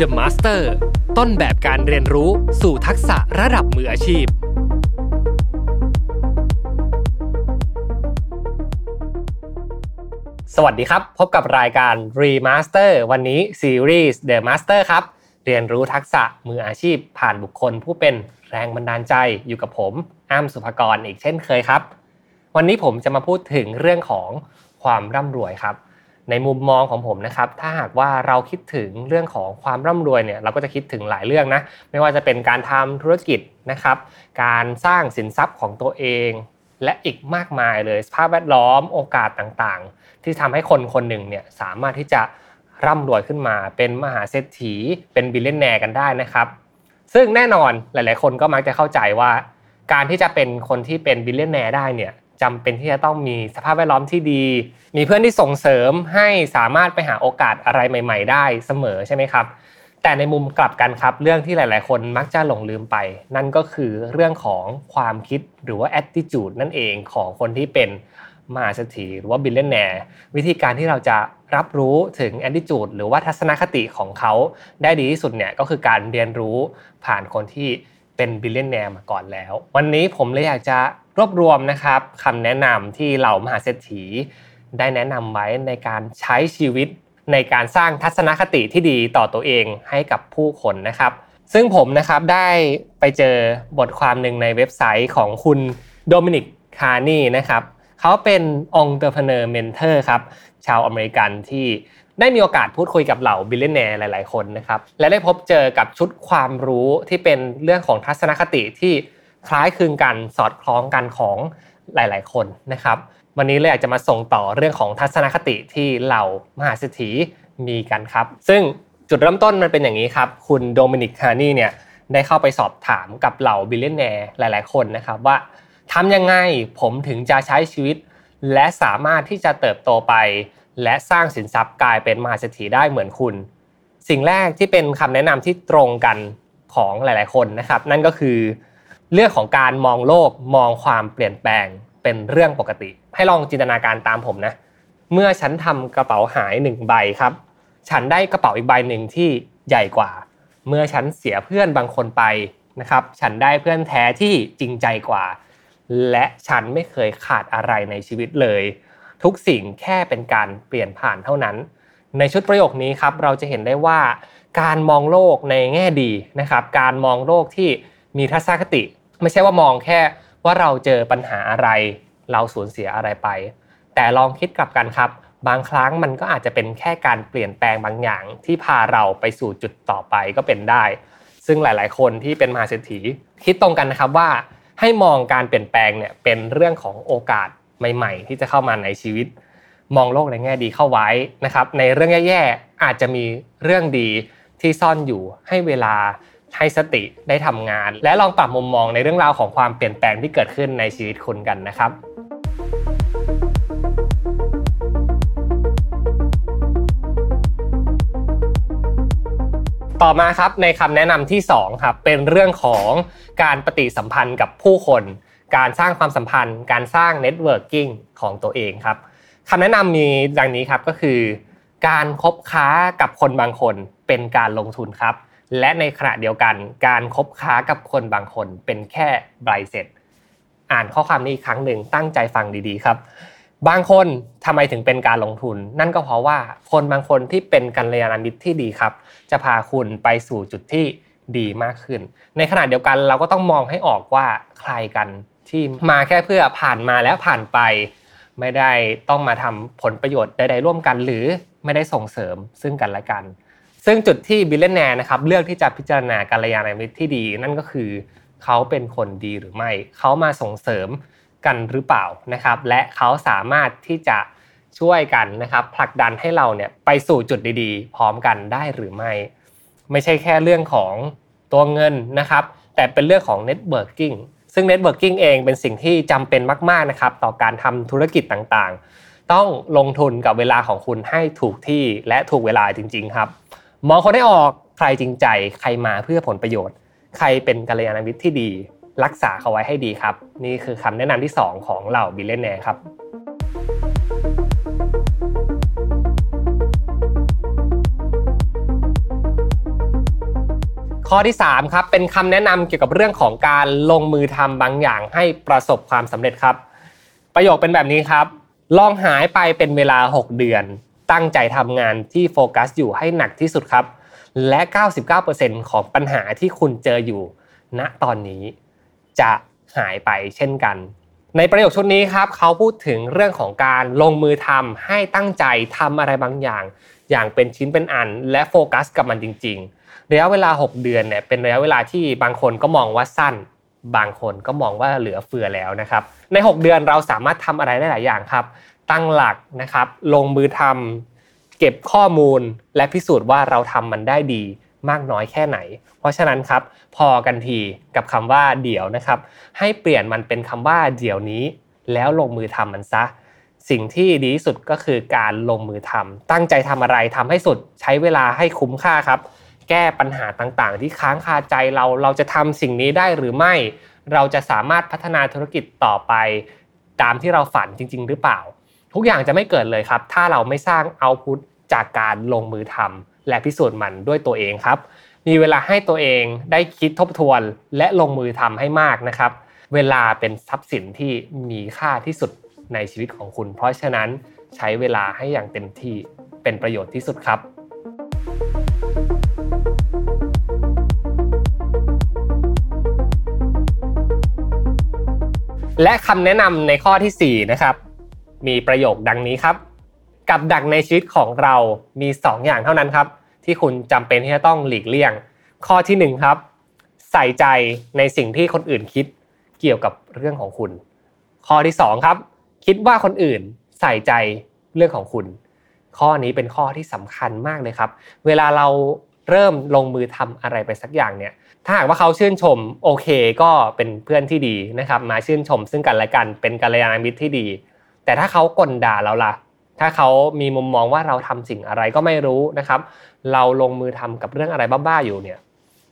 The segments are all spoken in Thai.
The Master ต้นแบบการเรียนรู้สู่ทักษะระดับมืออาชีพ สวัสดีครับ พบกับรายการ Remaster วันนี้ซีรีส์ The Master ครับ เรียนรู้ทักษะมืออาชีพ ผ่านบุคคลผู้เป็นแรงบันดาลใจอยู่กับผมอ้ำสุภกรอีกเช่นเคยครับ วันนี้ผมจะมาพูดถึงเรื่องของความร่ำรวยครับ ในมุมมองของผมนะครับ ถ้าหากว่าเราคิดถึงเรื่องของความร่ำรวยเนี่ยเราก็จะคิดถึงหลายเรื่องนะไม่ว่าจะเป็นการทำธุรกิจนะครับ การสร้างสินทรัพย์ของตัวเอง และอีกมากมายเลยสภาพแวดล้อมโอกาสต่างๆ ที่ทำให้คนคนหนึ่งเนี่ยสามารถที่จะร่ำรวยขึ้นมาเป็นมหาเศรษฐีเป็น billionaire กันได้นะครับ ซึ่งแน่นอนหลาย ๆ คนก็มักจะเข้าใจว่า การที่จะเป็นคนที่เป็น billionaire ได้เนี่ย จำเป็นที่จะต้องมีสภาพแวดล้อมที่ดี มีเพื่อนที่ส่งเสริมให้สามารถไปหาโอกาสอะไรใหม่ ๆ ได้เสมอใช่ไหมครับ แต่ในมุมกลับกันครับ เรื่องที่หลาย ๆ คนมักจะหลงลืมไป นั่นก็คือเรื่องของความคิดหรือว่า attitude นั่นเองของคนที่เป็นมหาเศรษฐีหรือว่าบิลเลนแนร์วิธีการที่เราจะรับรู้ถึง attitude หรือว่าทัศนคติของเขาได้ดีที่สุดเนี่ยก็คือการเรียนรู้ผ่านคนที่เป็น billionaire มาก่อนแล้ว วันนี้ผมเลยอยากจะ รวบรวมนะครับคำแนะนำที่เหล่ามหาเศรษฐี ได้แนะนำไว้ในการใช้ชีวิต ในการสร้างทัศนคติที่ดีต่อตัวเองให้กับผู้คนนะครับ ซึ่งผมนะครับได้ไปเจอบทความหนึ่งในเว็บไซต์ของคุณโดมินิกคาร์นีนะครับเขาเป็น entrepreneur mentor ครับชาวอเมริกันที่ได้มีโอกาสพูดคุยกับเหล่า billionaire หลาย ๆ คนนะครับ และได้พบเจอกับชุดความรู้ที่เป็นเรื่องของทัศนคติที่ คล้ายคลึงกันสอดคล้องกันของหลาย ๆ คนนะครับ วันนี้เลยอยากจะมาส่งต่อเรื่องของทัศนคติที่เหล่ามหาเศรษฐีมีกันครับ ซึ่งจุดเริ่มต้นมันเป็นอย่างนี้ครับ คุณโดมินิกคานี่เนี่ยได้เข้าไปสอบถามกับเหล่า billionaire หลาย ๆ คนนะครับว่าทำยังไงผมถึงจะใช้ชีวิต และสามารถที่จะเติบโตไป และสร้างสินทรัพย์กลายเป็นมหาเศรษฐีได้เหมือนคุณ สิ่งแรกที่เป็นคำแนะนำที่ตรงกันของหลาย ๆ คนนะครับ นั่นก็คือ เรื่องของการมองโลกมองความเปลี่ยนแปลงเป็นเรื่องปกติ ให้ลองจินตนาการตามผมนะ เมื่อฉันทำกระเป๋าหายหนึ่งใบครับ ฉันได้กระเป๋าอีกใบหนึ่งที่ใหญ่กว่า เมื่อฉันเสียเพื่อนบางคนไปนะครับ ฉันได้เพื่อนแท้ที่จริงใจกว่า และฉันไม่เคยขาดอะไรในชีวิตเลย ทุกสิ่งแค่เป็นการเปลี่ยนผ่านเท่านั้น ในชุดประโยคนี้ครับ เราจะเห็นได้ว่า การมองโลกในแง่ดีนะครับ การมองโลกที่มีทัศนคติ ไม่ใช่ว่ามองแค่ว่าเราเจอปัญหาอะไร เราสูญเสียอะไรไป แต่ลองคิดกลับกันครับ บางครั้งมันก็อาจจะเป็นแค่การเปลี่ยนแปลงบางอย่าง ที่พาเราไปสู่จุดต่อไปก็เป็นได้ ซึ่งหลาย ๆ คนที่เป็นมหาเศรษฐีคิดตรงกันนะครับว่า ให้มองการเปลี่ยนแปลงเนี่ยเป็นเรื่องของโอกาสใหม่ ๆ ที่จะเข้ามาในชีวิต มองโลกในแง่ดีเข้าไว้นะครับ ในเรื่องแย่ๆอาจจะมีเรื่องดีที่ซ่อนอยู่ให้เวลา ให้สติได้ทำงาน และลองปรับมุมมองในเรื่องราวของความเปลี่ยนแปลงที่เกิดขึ้นในชีวิตคุณกันนะครับต่อมาครับในคำแนะนำที่2ครับเป็นเรื่องของการปฏิสัมพันธ์กับผู้คน การสร้างความสัมพันธ์ การสร้าง networking ของตัวเองครับคำแนะนำมีดังนี้ครับก็คือ การคบค้ากับคนบางคนเป็นการลงทุนครับ และในขณะเดียวกันการคบค้ากับคนบางคนเป็นแค่ใบเสร็จ อ่านข้อความนี้อีกครั้งหนึ่งตั้งใจฟังดีๆครับ บางคนทำไมถึงเป็นการลงทุน นั่นก็เพราะว่าคนบางคนที่เป็นกัลยาณมิตรที่ดีครับ จะพาคุณไปสู่จุดที่ดีมากขึ้น ในขณะเดียวกันเราก็ต้องมองให้ออกว่าใครกันที่มาแค่เพื่อผ่านมาแล้วผ่านไป ไม่ได้ต้องมาทำผลประโยชน์ใดๆร่วมกัน หรือไม่ได้ส่งเสริมซึ่งกันและกัน ซึ่งจุดที่ billionaire นะครับเลือกที่จะพิจารณากัลยาณมิตรที่ดี นั่นก็คือเขาเป็นคนดีหรือไม่ เขามาส่งเสริมกันหรือเปล่านะครับ และเขาสามารถที่จะช่วยกันนะครับผลักดันให้เราเนี่ยไปสู่จุดดีๆ พร้อมกันได้หรือไม่ ไม่ใช่แค่เรื่องของตัวเงินนะครับ แต่เป็นเรื่องของ networking ซึ่ง networking เองเป็นสิ่งที่จำเป็นมากๆนะครับต่อการทำธุรกิจต่างๆ ต้องลงทุนกับเวลาของคุณให้ถูกที่และถูกเวลาจริง ๆ ครับ มองคนได้ออกใครจริงใจ ใครมาเพื่อผลประโยชน์ ใครเป็นกัลยาณมิตรที่ดี รักษาเขาไว้ให้ดีครับ นี่คือคำแนะนำที่ 2 ของเหล่า billionaire ครับข้อที่3ครับเป็นคำแนะนำเกี่ยวกับเรื่องของการลงมือทำบางอย่างให้ประสบความสำเร็จครับ ประโยคเป็นแบบนี้ครับ ลองหายไปเป็นเวลา 6 เดือน ตั้งใจทำงานที่โฟกัสอยู่ให้หนักที่สุดครับ และ 99%ของปัญหาที่คุณเจออยู่ณตอนนี้ จะหายไปเช่นกัน ในประโยคชุดนี้ครับเขาพูดถึงเรื่องของการลงมือทำให้ตั้งใจทำอะไรบางอย่าง อย่างเป็นชิ้นเป็นอัน และโฟกัสกับมันจริง ๆ ระยะเวลา 6 เดือนเนี่ยเป็นระยะเวลาที่บางคนก็มองว่าสั้นบางคนก็มองว่าเหลือเฟือแล้วนะครับ ใน 6 เดือนเราสามารถทำอะไรได้หลายอย่างครับ ตั้งหลักนะครับ ลงมือทำเก็บข้อมูลและพิสูจน์ว่าเราทำมันได้ดีมากน้อยแค่ไหน เพราะฉะนั้นครับ พอกันทีกับคำว่าเดี๋ยวนะครับ ให้เปลี่ยนมันเป็นคำว่าเดี๋ยวนี้ แล้วลงมือทำมันซะ สิ่งที่ดีที่สุดก็คือการลงมือทำตั้งใจทำอะไรทำให้สุดใช้เวลาให้คุ้มค่าครับ แก้ปัญหาต่างๆ ที่ค้างคาใจเราเราจะทำสิ่งนี้ได้หรือไม่ เราจะสามารถพัฒนาธุรกิจต่อไป ตามที่เราฝันจริง ๆ หรือเปล่า ทุกอย่างจะไม่เกิดเลยครับ ถ้าเราไม่สร้างเอาพุทจากการลงมือทำและพิสูจน์มันด้วยตัวเองครับ มีเวลาให้ตัวเองได้คิดทบทวนและลงมือทำให้มากนะครับ เวลาเป็นทรัพย์สินที่มีค่าที่สุดในชีวิตของคุณ เพราะฉะนั้นใช้เวลาให้อย่างเต็มที่เป็นประโยชน์ที่สุดครับ และคำแนะนำในข้อที่ 4 นะครับ มีประโยคดังนี้ครับ กับดักในชีวิตของเรามี 2 อย่างเท่านั้นครับ ที่คุณจำเป็นที่จะต้องหลีกเลี่ยง ข้อที่1ครับ ใส่ใจในสิ่งที่คนอื่นคิดเกี่ยวกับเรื่องของคุณ ข้อที่2ครับ คิดว่าคนอื่นใส่ใจเรื่องของคุณ ข้อนี้เป็นข้อที่สำคัญมากเลยครับ เวลาเราเริ่มลงมือทำอะไรไปสักอย่างเนี่ย ถ้าหากว่าเขาชื่นชมโอเคก็เป็นเพื่อนที่ดีนะครับ มาชื่นชมซึ่งกันและกันเป็นกัลยาณมิตรที่ดี แต่ถ้าเขากลด่าเราล่ะ ถ้าเขามีมุมมองว่าเราทำสิ่งอะไรก็ไม่รู้นะครับ เราลงมือทำกับเรื่องอะไรบ้าๆอยู่เนี่ย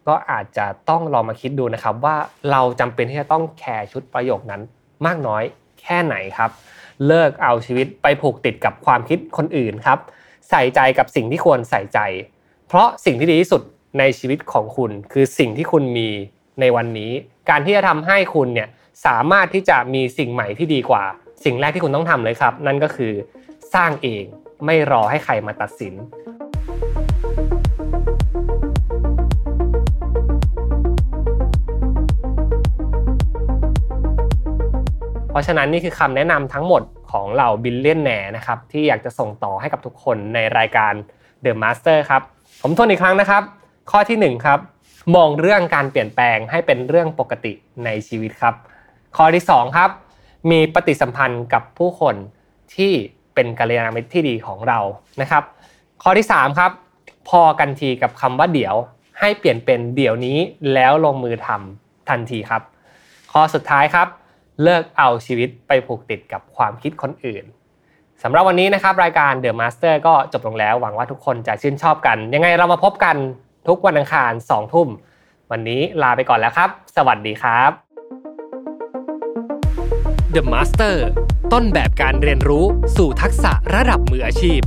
ก็อาจจะต้องลองมาคิดดูนะครับ ว่าเราจำเป็นที่จะต้องแคร์ชุดประโยคนั้นมากน้อยแค่ไหนครับ เลิกเอาชีวิตไปผูกติดกับความคิดคนอื่นครับ ใส่ใจกับสิ่งที่ควรใส่ใจ เพราะสิ่งที่ดีที่สุดในชีวิตของคุณคือสิ่งที่คุณมีในวันนี้ การที่จะทำให้คุณเนี่ยสามารถที่จะมีสิ่งใหม่ที่ดีกว่า สิ่งแรกที่คุณต้องทำเลยครับ นั่นก็คือสร้างเองไม่รอให้ใครมาตัดสิน เพราะฉะนั้นนี่คือคำแนะนำทั้งหมดของเหล่าบิลเลียนแนนะครับ ที่อยากจะส่งต่อให้กับทุกคนในรายการ The Master ครับ ผมทวนอีกครั้งนะครับ ข้อที่ 1 ครับ มองเรื่องการเปลี่ยนแปลงให้เป็นเรื่องปกติในชีวิตครับ ข้อที่ 2 ครับ มีปฏิสัมพันธ์กับผู้คนที่เป็นกัลยาณมิตรที่ดีของเรานะครับ ข้อที่3ครับพอกันทีกับคำว่าเดี๋ยว ให้เปลี่ยนเป็นเดี๋ยวนี้แล้วลงมือทำทันทีครับ ข้อสุดท้ายครับ เลิกเอาชีวิตไปผูกติดกับความคิดคนอื่นสำหรับวันนี้นะครับรายการ The Master ก็จบลงแล้ว หวังว่าทุกคนจะชื่นชอบกัน ยังไงเรามาพบกันทุกวันอังคาร2ทุ่ม วันนี้ลาไปก่อนแล้วครับ สวัสดีครับ The Master ต้นแบบการเรียนรู้สู่ทักษะระดับมืออาชีพ